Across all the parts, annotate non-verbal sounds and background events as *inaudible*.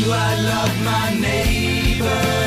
Do I love my neighbor?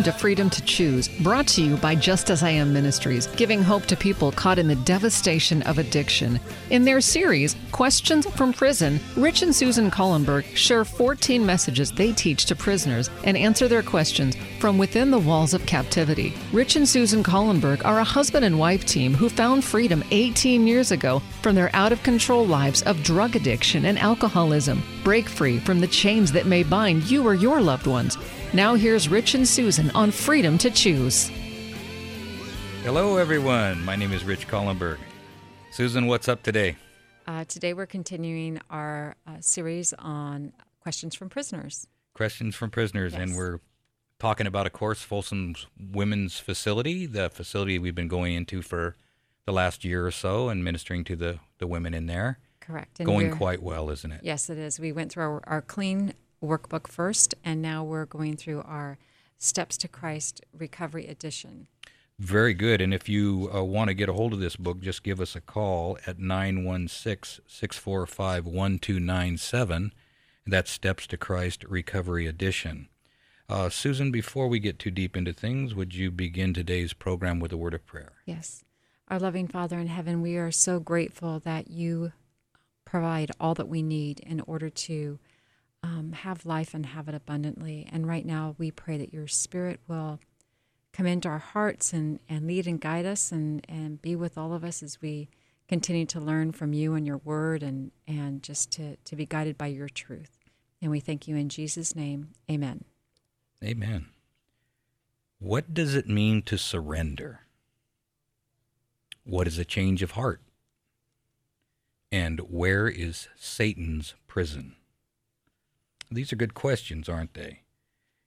Welcome to Freedom to Choose, brought to you by Just As I Am Ministries, giving hope to people caught in the devastation of addiction. In their series, Questions from Prison, Rich and Susan Collenberg share 14 messages they teach to prisoners and answer their questions from within the walls of captivity. Rich and Susan Collenberg are a husband and wife team who found freedom 18 years ago from their out of control lives of drug addiction and alcoholism. Break free from the chains that may bind you or your loved ones. Now here's Rich and Susan on Freedom to Choose. Hello, everyone. My name is Rich Collenberg. Susan, what's up today? Uh, today, we're continuing our uh, series on questions from prisoners. Questions from prisoners, and we're talking about, of course, Folsom's Women's Facility, the facility we've been going into for the last year or so and ministering to the, the women in there. Correct. And going quite well, isn't it? Yes, it is. We went through our, our clean workbook first, and now we're going through our Steps to Christ Recovery Edition. Very good. And if you uh, want to get a hold of this book, just give us a call at 916 645 1297. That's Steps to Christ Recovery Edition. Uh, Susan, before we get too deep into things, would you begin today's program with a word of prayer? Yes. Our loving Father in heaven, we are so grateful that you provide all that we need in order to um, have life and have it abundantly. And right now, we pray that your Spirit will come into our hearts and, and lead and guide us and, and be with all of us as we continue to learn from you and your word and, and just to, to be guided by your truth. And we thank you in Jesus' name. Amen. Amen. What does it mean to surrender? What is a change of heart? And where is Satan's prison? These are good questions, aren't they?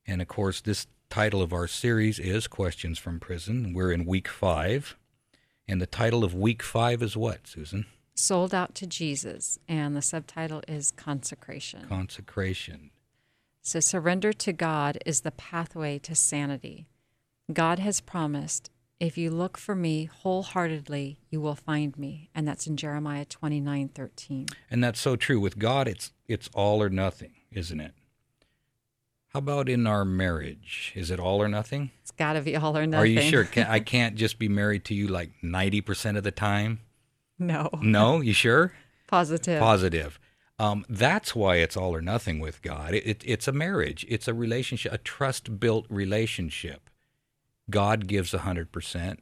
And of course, this title of our series is Questions from Prison. We're in week five. And the title of week five is what, Susan? Sold out to Jesus. And the subtitle is Consecration. Consecration. So, surrender to God is the pathway to sanity. God has promised, if you look for me wholeheartedly, you will find me. And that's in Jeremiah 29 13. And that's so true. With God, it's it's all or nothing, isn't it? How about in our marriage? Is it all or nothing? It's got to be all or nothing. Are you sure? Can, I *laughs* can't just be married to you like 90% of the time? no. No, you sure? Positive. Positive. Um, that's why it's all or nothing with God. It, it, it's a marriage, it's a relationship, a trust built relationship. God gives 100%,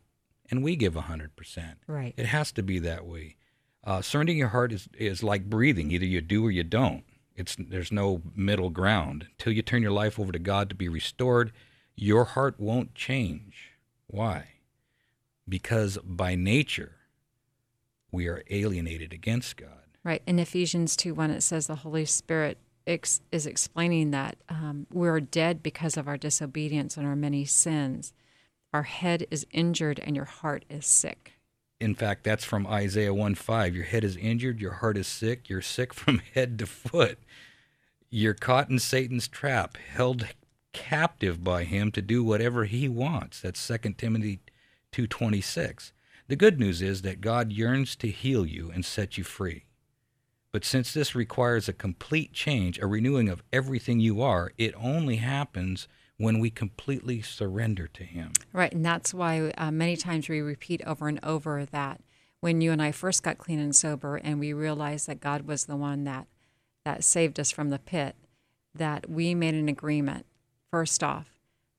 and we give 100%. Right. It has to be that way. Uh, surrendering your heart is, is like breathing. Either you do or you don't. It's there's no middle ground. Until you turn your life over to God to be restored, your heart won't change. Why? Because by nature, we are alienated against God. Right. In Ephesians 2 1, it says the Holy Spirit ex- is explaining that um, we're dead because of our disobedience and our many sins. Our head is injured and your heart is sick. In fact, that's from Isaiah 1 5. Your head is injured, your heart is sick, you're sick *laughs* from head to foot. You're caught in Satan's trap, held captive by him to do whatever he wants. That's 2 Timothy 2:26. The good news is that God yearns to heal you and set you free. But since this requires a complete change, a renewing of everything you are, it only happens when we completely surrender to him. Right. And that's why uh, many times we repeat over and over that when you and I first got clean and sober and we realized that God was the one that, that saved us from the pit, that we made an agreement, first off,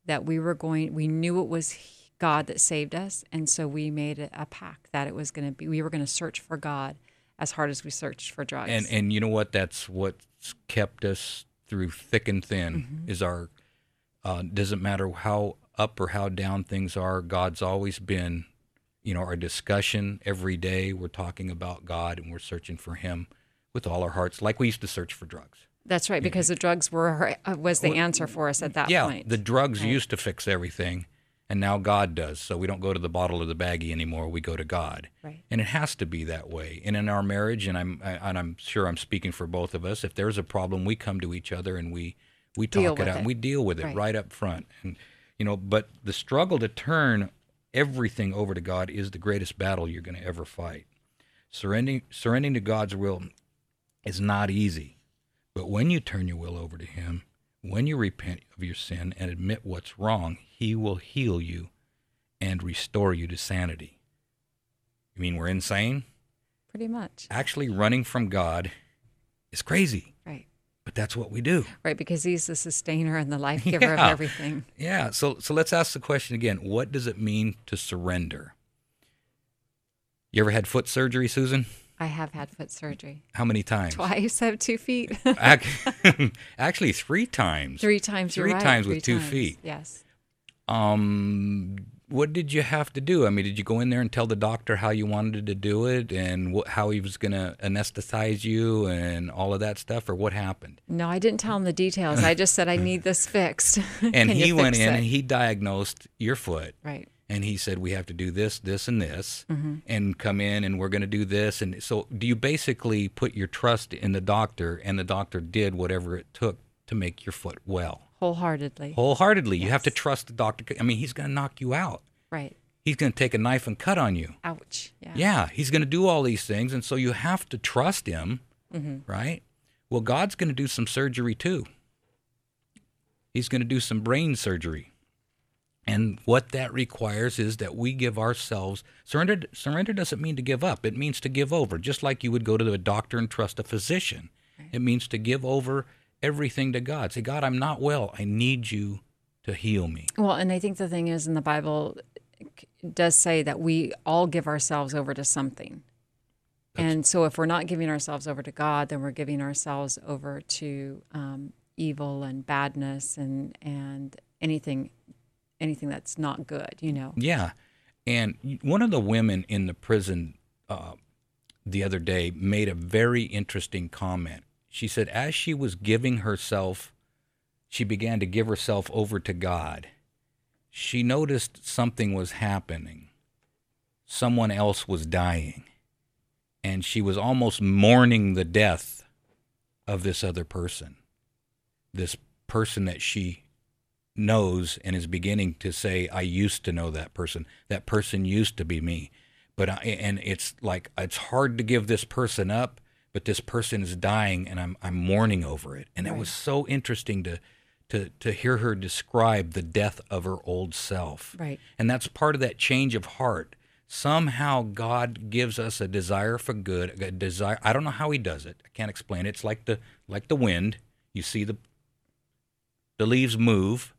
that we were going, we knew it was God that saved us. And so we made a, a pact that it was going to be, we were going to search for God as hard as we searched for drugs. And and you know what? That's what's kept us through thick and thin. Is our uh, doesn't matter how up or how down things are. God's always been, you know, our discussion every day. We're talking about God and we're searching for Him with all our hearts, like we used to search for drugs. that's right, because the drugs were, uh, was the answer for us at that yeah, point. the drugs Right. used to fix everything, and now God does. So we don't go to the bottle or the baggie anymore. We go to God. Right. And it has to be that way. And in our marriage, and I'm I, and I'm sure I'm speaking for both of us. If there's a problem, we come to each other and we we talk it out. it. And we deal with it Right. right up front. And you know, but the struggle to turn everything over to God is the greatest battle you're going to ever fight. Surrendering, surrendering to God's will is not easy. But when you turn your will over to Him, when you repent of your sin and admit what's wrong, He will heal you and restore you to sanity. You mean we're insane? Pretty much. Actually, running from God is crazy, Right. But that's what we do. Right. Because he's the sustainer and the life *laughs* giver Yeah. of everything. Yeah. So so let's ask the question again. What does it mean to surrender? You ever had foot surgery, Susan? I have had foot surgery How many times? twice. I have two feet. *laughs* *laughs* Actually, three times. Three times. You're Three right, times with three two times. feet. Yes. Um, what did you have to do? I mean, did you go in there and tell the doctor how you wanted to do it and how he was going to anesthetize you and all of that stuff, or what happened? No, I didn't tell him the details. I just said I *laughs* need this fixed. *laughs* And he went in it? and he diagnosed your foot. Right. and he said we have to do this this and this Mm-hmm. and come in and we're going to do this and so do you basically put your trust in the doctor and the doctor did whatever it took to make your foot well Wholeheartedly. wholeheartedly you have to trust the doctor i mean he's going to knock you out Right. he's going to take a knife and cut on you Ouch. Yeah. yeah he's going to do all these things and so you have to trust him Mm-hmm. right well god's going to do some surgery too he's going to do some brain surgery and what that requires is that we give ourselves surrender. Surrender doesn't mean to give up. It means to give over, just like you would go to a doctor and trust a physician. It means to give over everything to God. Say, God, I'm not well. I need you to heal me. Well, and I think the thing is in the Bible does say that we all give ourselves over to something. and so if we're not giving ourselves over to God, then we're giving ourselves over to um, evil and badness and and anything anything that's not good, you know. Yeah. And one of the women in the prison uh, the other day made a very interesting comment. She said, as she was giving herself, she began to give herself over to God. She noticed something was happening. Someone else was dying. And she was almost mourning the death of this other person, this person that she knows and is beginning to say, I used to know that person. That person used to be me. But I, and it's like it's hard to give this person up, but this person is dying and I'm I'm mourning over it. And it was so interesting to to to hear her describe the death of her old self. Right. And that's part of that change of heart. Somehow God gives us a desire for good, a desire I don't know how he does it. I can't explain it. It's like the like the wind. You see the the leaves move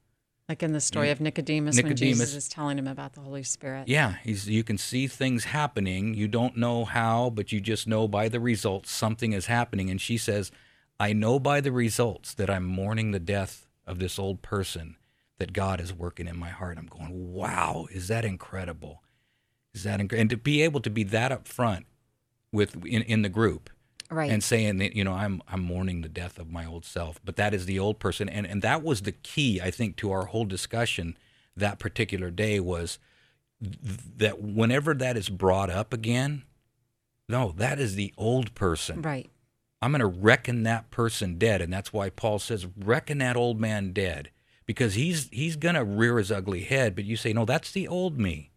Like in the story mm. of Nicodemus, when Jesus is telling him about the Holy Spirit. Yeah, he's, you can see things happening. You don't know how, but you just know by the results something is happening. And she says, I know by the results that I'm mourning the death of this old person that God is working in my heart. I'm going, wow, is that incredible? Is that? And to be able to be that upfront with in, in the group Right. and saying that you know I'm I'm mourning the death of my old self, but that is the old person, and and that was the key I think to our whole discussion that particular day was th- that whenever that is brought up again, no, that is the old person. right. I'm going to reckon that person dead, and that's why Paul says reckon that old man dead because he's he's going to rear his ugly head. But you say no, that's the old me.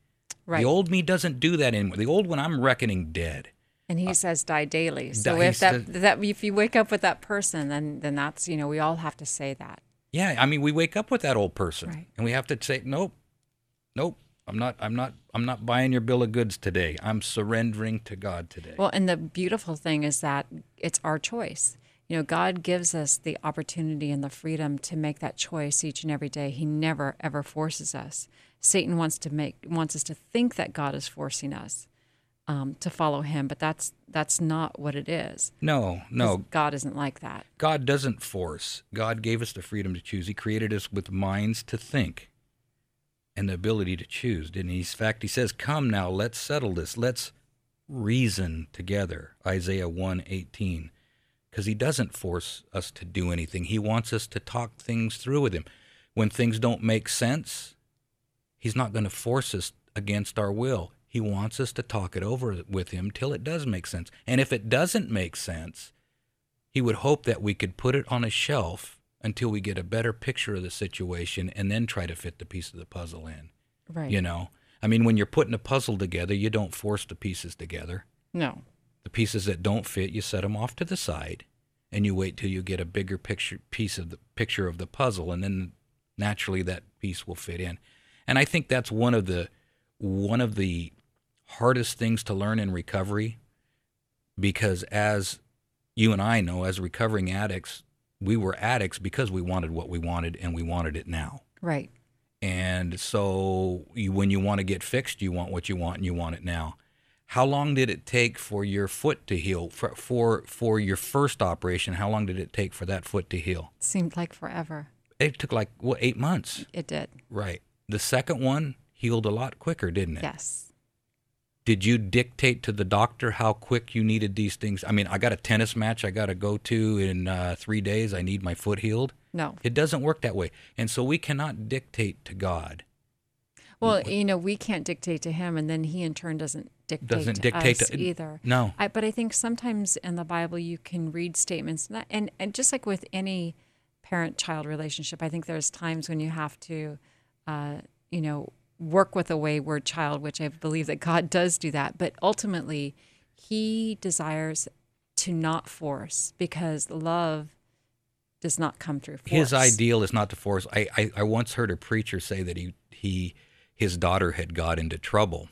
Right. The old me doesn't do that anymore. The old one I'm reckoning dead. And he says die daily. So Uh, if that, says- that if you wake up with that person, then then that's you know we all have to say that. Yeah, I mean, we wake up with that old person, Right. and we have to say, nope, nope, I'm not, I'm not, I'm not buying your bill of goods today. I'm surrendering to God today. Well, and the beautiful thing is that it's our choice. You know, God gives us the opportunity and the freedom to make that choice each and every day. He never ever forces us. Satan wants to make wants us to think that God is forcing us um, to follow Him, but that's that's not what it is no no, God isn't like that. God doesn't force. God gave us the freedom to choose. He created us with minds to think, and the ability to choose. Didn't he? In fact, he says, "Come now, let's settle this. Let's reason together." Isaiah one eighteen, because he doesn't force us to do anything. He wants us to talk things through with him. When things don't make sense, he's not going to force us against our will. He wants us to talk it over with him till it does make sense. And if it doesn't make sense, he would hope that we could put it on a shelf until we get a better picture of the situation and then try to fit the piece of the puzzle in Right. you know I mean, when you're putting a puzzle together, you don't force the pieces together. No. The pieces that don't fit, you set them off to the side, and you wait till you get a bigger picture piece of the picture of the puzzle, and then naturally that piece will fit in. And I think that's one of the one of the hardest things to learn in recovery, because as you and I know, as recovering addicts, we were addicts because we wanted what we wanted and we wanted it now. Right. And so you, when you want to get fixed, you want what you want and you want it now. How long did it take for your foot to heal? For, for for your first operation, how long did it take for that foot to heal? Seemed like forever. It took like what eight months, It did. right? The second one healed a lot quicker, didn't it? Yes. Did you dictate to the doctor how quick you needed these things? I mean, I got a tennis match I got to go to in uh, three days. I need my foot healed. No. It doesn't work that way, and so we cannot dictate to God. Well, you know, we can't dictate to him, and then he in turn doesn't dictate Doesn't to dictate us to- either. No. I, but I think sometimes in the Bible you can read statements, and, that- and and just like with any parent-child relationship, I think there's times when you have to, uh, you know, work with a wayward child, which I believe that God does do that. But ultimately, He desires to not force because love does not come through force. His ideal is not to force. I, I, I once heard a preacher say that he, he his daughter had got into trouble,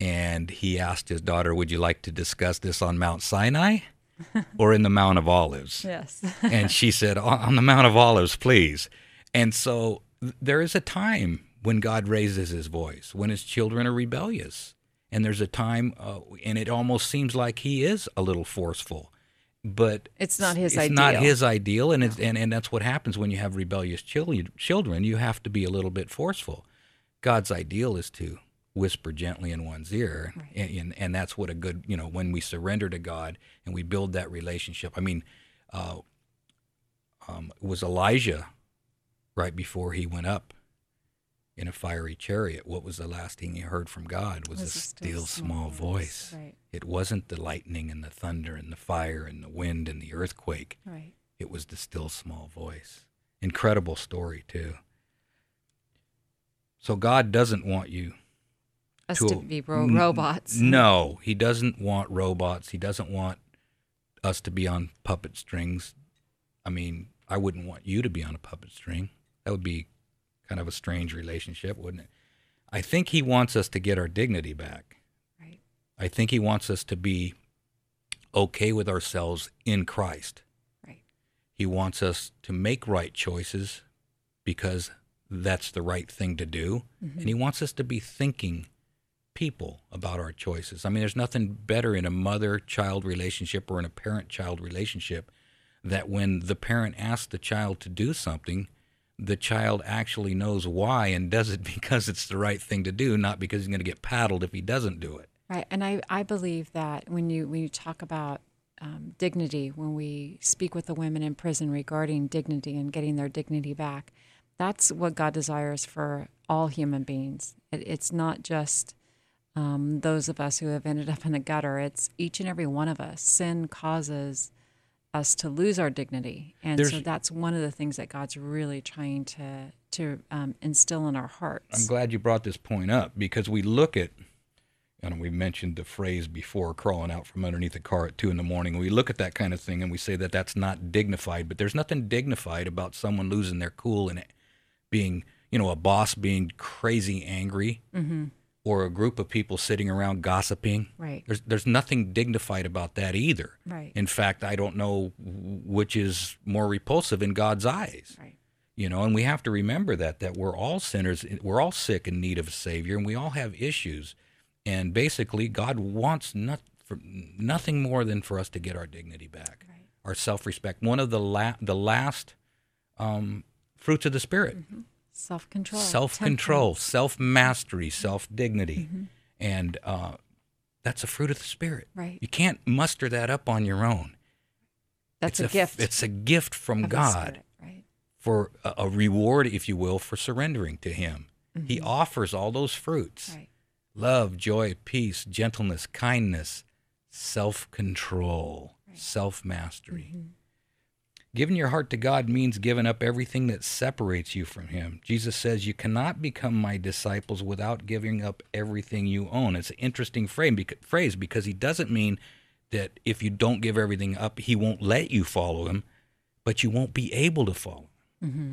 and he asked his daughter, "Would you like to discuss this on Mount Sinai, *laughs* or in the Mount of Olives?" Yes. and she said, "On on the Mount of Olives, please." And so there is a time when God raises His voice, when His children are rebellious, and there's a time, uh, and it almost seems like He is a little forceful, but It's not his ideal. it's not his ideal, and it's, and and that's what happens when you have rebellious children. You have to be a little bit forceful. God's ideal is to whisper gently in one's ear, and, and and that's what a good you know when we surrender to God and we build that relationship. I mean, uh, um, it was Elijah right before he went up in a fiery chariot. What was the last thing he heard from God? Was, Was a still, small voice. Right. It wasn't the lightning and the thunder and the fire and the wind and the earthquake. Right. It was the still small voice. Incredible story, too. So God doesn't want you Us to to be ro- n- robots. No, He doesn't want robots. He doesn't want us to be on puppet strings. I mean, I wouldn't want you to be on a puppet string. That would be kind of a strange relationship, wouldn't it? I think He wants us to get our dignity back. Right. I think He wants us to be okay with ourselves in Christ. Right. He wants us to make right choices because that's the right thing to do. Mm-hmm. And he wants us to be thinking people about our choices. I mean, there's nothing better in a mother child relationship or in a parent child relationship that when the parent asks the child to do something, the child actually knows why and does it *laughs* because it's the right thing to do, not because he's going to get paddled if he doesn't do it. Right. And I, I believe that when you when you talk about um, dignity, when we speak with the women in prison regarding dignity and getting their dignity back, that's what God desires for all human beings. It, it's not just um, those of us who have ended up in the gutter. It's each and every one of us. Sin causes us to lose our dignity, and so that's one of the things that God's really trying to to um, instill in our hearts. I'm glad you brought this point up because we look at, and we mentioned the phrase before, crawling out from underneath a car at two in the morning. We look at that kind of thing and we say that that's not dignified, but there's nothing dignified about someone losing their cool and being, you know, a boss being crazy angry or a group of people sitting around gossiping. Right. There's there's nothing dignified about that either. Right. In fact, I don't know which is more repulsive in God's eyes Right. you know and we have to remember that that we're all sinners we're all sick in need of a savior and we all have issues and basically god wants not for nothing more than for us to get our dignity back Right. our self-respect one of the la- the last um, fruits of the spirit Self control. self-control self-mastery self-dignity and uh, that's a fruit of the spirit Right. you can't muster that up on your own That's it's a, gift. it's a gift from god right. for a, a reward, if you will, for surrendering to Him. He offers all those fruits Mm-hmm. Right. love, joy, peace, gentleness, kindness, self control, self mastery. Mm-hmm. Giving your heart to God means giving up everything that separates you from Him. Jesus says, You cannot become my disciples without giving up everything you own. It's an interesting phrase because He doesn't mean that if you don't give everything up, He won't let you follow Him, but you won't be able to follow. Him. Mm-hmm.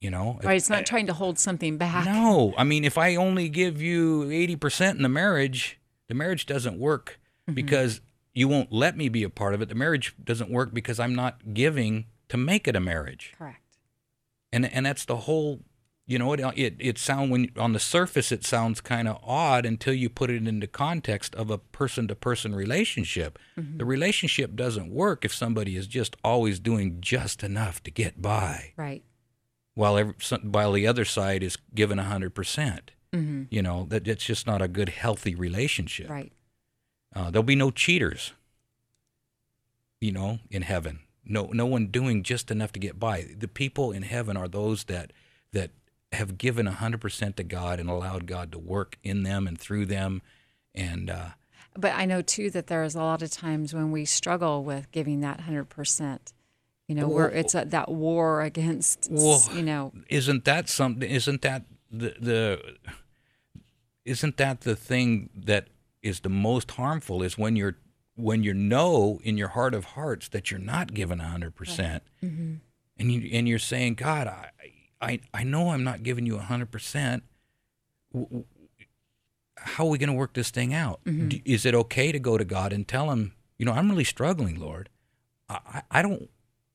You know? Right. It's not trying to hold something back. No, I mean, if I only give you 80% in the marriage, the marriage doesn't work mm-hmm. because you won't let me be a part of it. The marriage doesn't work because I'm not giving to make it a marriage. Correct. And and that's the whole, you know, it it, it sound when on the surface it sounds kind of odd until you put it into context of a person to person relationship. Mm-hmm. The relationship doesn't work if somebody is just always doing just enough to get by Right. while every, while the other side is given a hundred percent. Mm-hmm. You know that it's just not a good, healthy relationship. Right. Uh, there'll be no cheaters. You know, in heaven, no no one doing just enough to get by. The people in heaven are those that that have given a hundred percent to God and allowed God to work in them and through them, and uh, But I know too that there's a lot of times when we struggle with giving that hundred percent. You know, where it's a, that war against. Well, you know, isn't that something? Isn't that the the? Isn't that the thing that is the most harmful? Is when you're when you know in your heart of hearts that you're not given a hundred percent, mm-hmm. and you and you're saying, God, I I I know I'm not giving you a hundred percent. How are we going to work this thing out? Mm-hmm. D- Is it okay to go to God and tell Him, you know, I'm really struggling, Lord. I, I I don't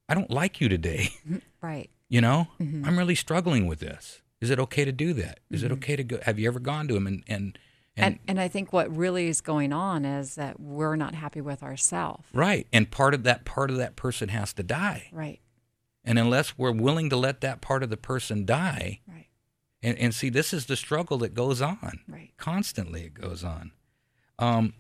I don't like you today. Mm-hmm. right. You know, I'm really struggling with this. Is it okay to do that? Is it okay to go? Have you ever gone to him and and and, And and I think what really is going on is that we're not happy with ourselves. right? And part of that part of that person has to die. Right. And unless we're willing to let that part of the person die, Right. and and see, this is the struggle that goes on Right. constantly. It goes on. Um,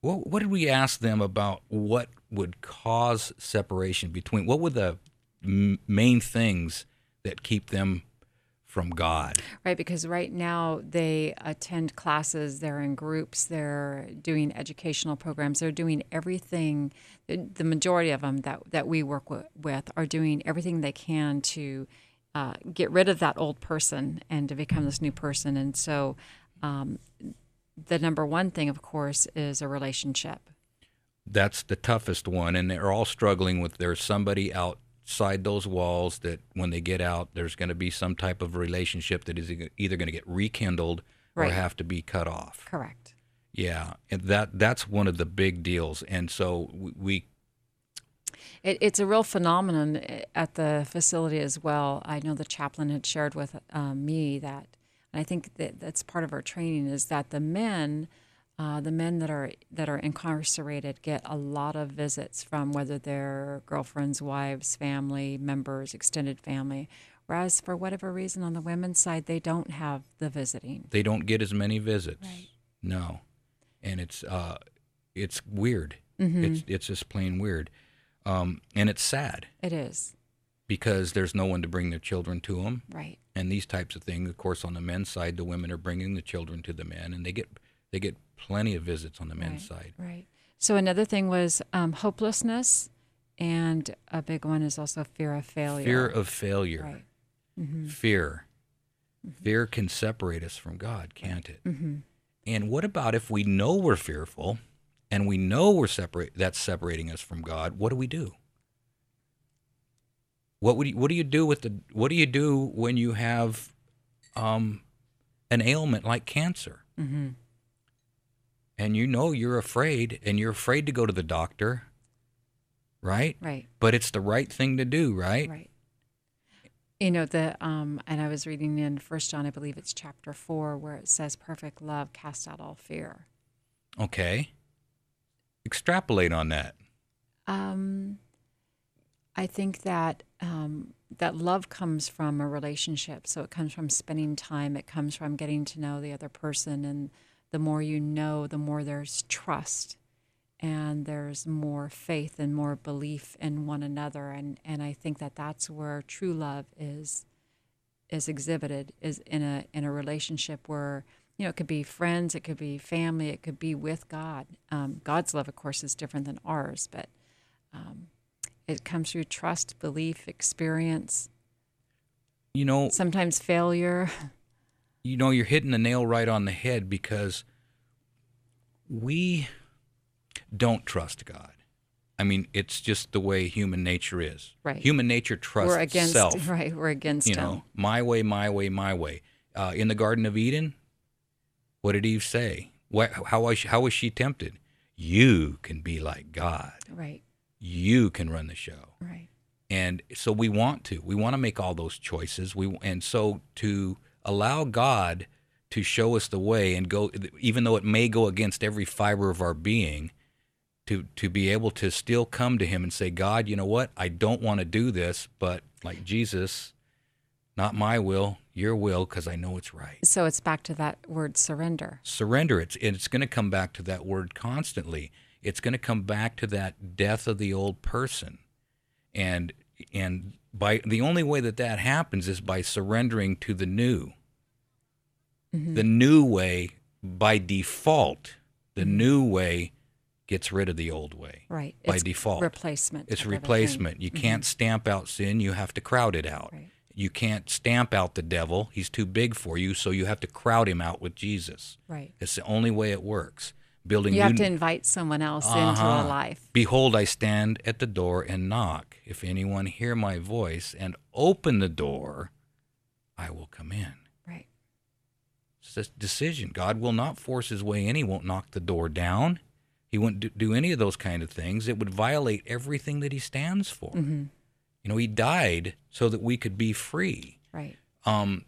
what what did we ask them about? What would cause separation between? What were the m- main things that keep them from God? Right, because right now they attend classes, they're in groups, they're doing educational programs, they're doing everything. The majority of them that, that we work with, are doing everything they can to uh, get rid of that old person and to become this new person. And so, um, the number one thing, of course, is a relationship. that's the toughest one and they're all struggling with there's somebody outside those walls that when they get out there's going to be some type of relationship that is either going to get rekindled or have to be cut off Correct. yeah and that that's one of the big deals and so we, It, it's a real phenomenon eh, at the facility as well. I know the chaplain had shared with um, me that, and I think that that's part of our training is that the men, uh, the men that are that are incarcerated, get a lot of visits from whether they're girlfriends, wives, family members, extended family. Whereas for whatever reason on the women's side, they don't have the visiting. they don't get as many visits Right. no and it's uh it's weird Mm-hmm. it's it's just plain weird um and it's sad It is because there's no one to bring their children to them right. and these types of things. Of course, on the men's side, the women are bringing the children to the men, and they get they get plenty of visits on the men's right, side. Right. So another thing was um, hopelessness, and a big one is also fear of failure. Fear of failure, Right. Mm-hmm. fear, fear can separate us from God, can't it? Mm-hmm. And what about if we know we're fearful, and we know we're separate that's separating us from God? What do we do? What would you, what do you do with the what do you do when you have um, an ailment like cancer? And you know you're afraid and you're afraid to go to the doctor, right? Right. But it's the right thing to do, right? Right. You know the um, and I was reading in First John, I believe it's chapter four, where it says, "Perfect love casts out all fear." Okay. Extrapolate on that. Um, I think that um, that love comes from a relationship. So it comes from spending time. It comes from getting to know the other person, and the more you know, the more there's trust, and there's more faith and more belief in one another. And and I think that that's where true love is is exhibited is in a in a relationship where you know it could be friends, it could be family, it could be with God. Um, God's love, of course, is different than ours, but um, It comes through trust, belief, experience, You know, sometimes failure. *laughs* you know you're hitting the nail right on the head because we don't trust God. I mean, it's just the way human nature is. Right. Human nature trusts we're against self. *laughs* right. We're against You him. know, my way, my way, my way. Uh, in the Garden of Eden, what did Eve say? What, how was she, how was she tempted? You can be like God. Right. You can run the show. Right. and so we want to we want to make all those choices we and so to allow god to show us the way and go even though it may go against every fiber of our being to to be able to still come to him and say god you know what? I don't want to do this but like jesus not my will your will because i know it's right. So it's back to that word surrender. surrender. It's it's going to come back to that word constantly. It's going to come back to that death of the old person. And and by the only way that that happens is by surrendering to the new Mm-hmm. the new way by default the mm-hmm. new way gets rid of the old way Right. by It's default Replacement. it's type of a thing. replacement you mm-hmm. can't stamp out sin you have to crowd it out Right. you can't stamp out the devil he's too big for you so you have to crowd him out with jesus Right. it's the only way it works. Building You have new- to invite someone else into Uh-huh. a life. Behold, I stand at the door and knock. If anyone hear my voice and open the door, I will come in. Right. It's a decision. God will not force his way in. He won't knock the door down. He won't do- any of those kind of things. It would violate everything that he stands for. Mm-hmm. You know, he died so that we could be free. Right. Um,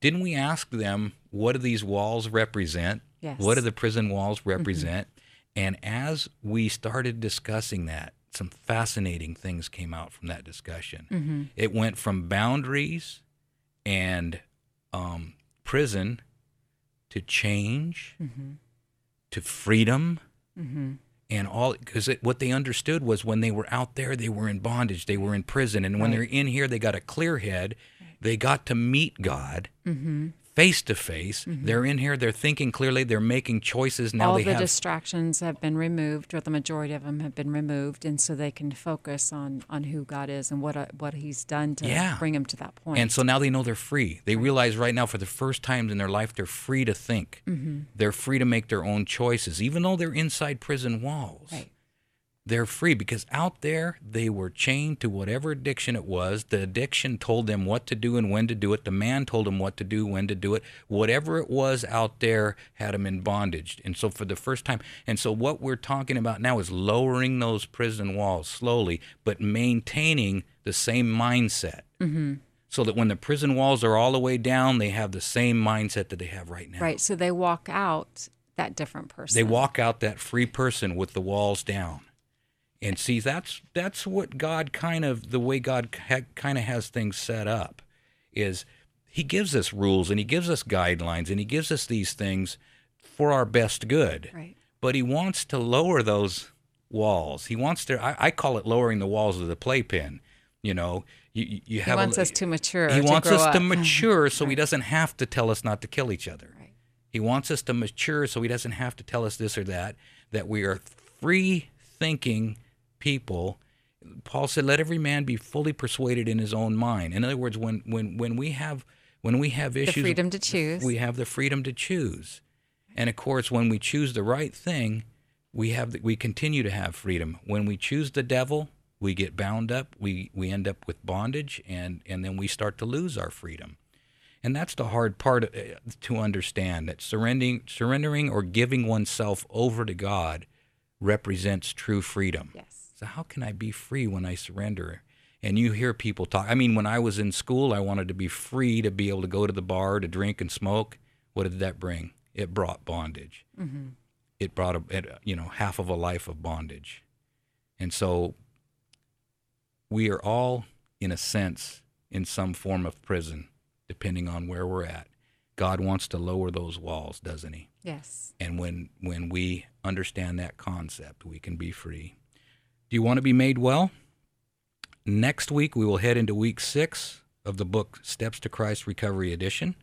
didn't we ask them what do these walls represent? Yes. What do the prison walls represent? And as we started discussing that, some fascinating things came out from that discussion. Mm-hmm. It went from boundaries and um, prison to change Mm-hmm. to freedom Mm-hmm. and all because what they understood was when they were out there they were in bondage they were in prison and when Right. they're in here they got a clear head they got to meet god Mm-hmm. Face to face they're in here they're thinking clearly they're making choices now All they the have distractions have been removed, or the majority of them have been removed, and so they can focus on on who God is and what uh, what He's done to Yeah. bring them to that point. and so now they know they're free they realize right now for the first times in their life they're free to think Mm-hmm. they're free to make their own choices even though they're inside prison walls right. They're free because out there they were chained to whatever addiction it was. The addiction told them what to do and when to do it. The man told them what to do, when to do it. Whatever it was out there had them in bondage. And so for the first time, and so what we're talking about now is lowering those prison walls slowly, but maintaining the same mindset. Mm-hmm. So that when the prison walls are all the way down, they have the same mindset that they have right now. Right. So they walk out that different person. They walk out that free person with the walls down. And see, that's that's what God kind of the way God ha- kind of has things set up is He gives us rules and He gives us guidelines and He gives us these things for our best good. Right. But He wants to lower those walls. He wants to. I, I call it lowering the walls of the playpen. You know, you you- you He wants a, us to mature. He to wants us to mature, *laughs* so He doesn't have to tell us not to kill each other. Right. He wants us to mature so he doesn't have to tell us this or that, that we are free thinking people. Paul said, Let every man be fully persuaded in his own mind. In other words, when when, when we have when we have issues, The freedom to choose. we have the freedom to choose. And of course, when we choose the right thing, we have the, we continue to have freedom. When we choose the devil, we get bound up. We we end up with bondage, and and then we start to lose our freedom. And that's the hard part uh, to understand that surrendering surrendering or giving oneself over to God represents true freedom. Yes. So how can I be free when I surrender? And you hear people talk. I mean, when I was in school, I wanted to be free to be able to go to the bar to drink and smoke. What did that bring? It brought bondage. Mm-hmm. It brought a, it, you know half of a life of bondage. And so we are all, in a sense, in some form of prison, depending on where we're at. God wants to lower those walls, doesn't He? Yes. And when when we understand that concept, we can be free. Do you want to be made well? Next week we will head into week 6 of the book Steps to Christ Recovery Edition.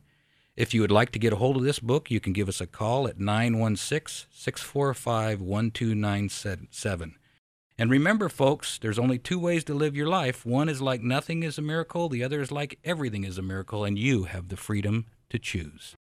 If you would like to get a hold of this book, you can give us a call at 916-645-1297. And remember, folks, there's only two ways to live your life. One is like nothing is a miracle, the other is like everything is a miracle, and you have the freedom to choose.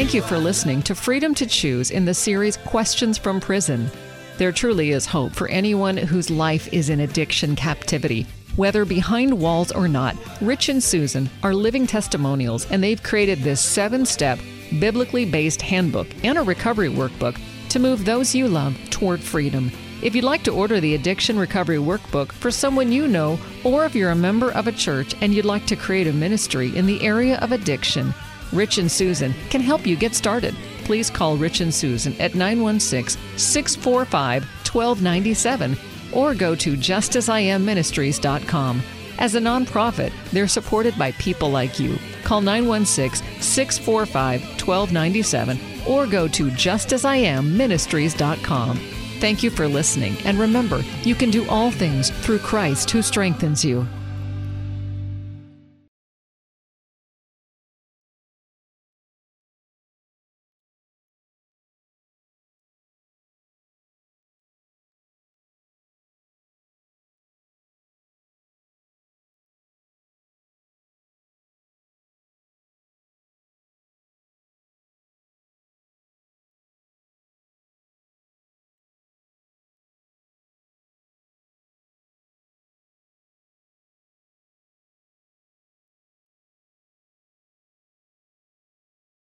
Thank you for listening to Freedom to Choose in the series Questions from Prison. There truly is hope for anyone whose life is in addiction captivity. Whether behind walls or not, Rich and Susan are living testimonials, and they've created this seven step, biblically based handbook and a recovery workbook to move those you love toward freedom. If you'd like to order the Addiction Recovery Workbook for someone you know, or if you're a member of a church and you'd like to create a ministry in the area of addiction, Rich and Susan can help you get started. Please call Rich and Susan at 916 645 1297 or go to justasIamministries.com. As a nonprofit, they're supported by people like you. Call 916 645 1297 or go to justasIamministries.com. Thank you for listening, and remember, you can do all things through Christ who strengthens you.